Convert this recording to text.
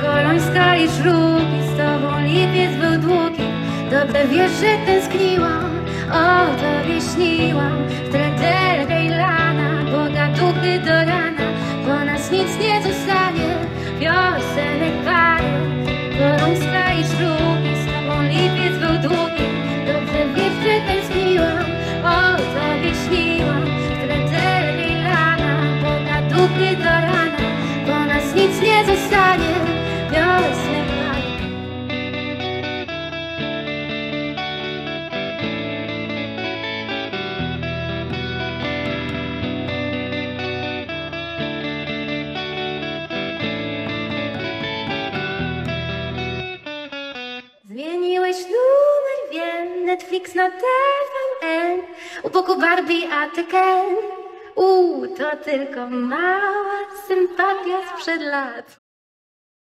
Kolońska i szlugi z tobą lipiec był długi. Dobrze wiesz, że tęskniłam, o tobie śniłam W tej lana, Boga duchy do rana. Po nas nic nie zostanie, nic nie zostanie, wiosny parę Zmieniłeś numer, wiem, Netflix na TVN U boku Barbie, a ty Ken U, to tylko mała sympatia sprzed lat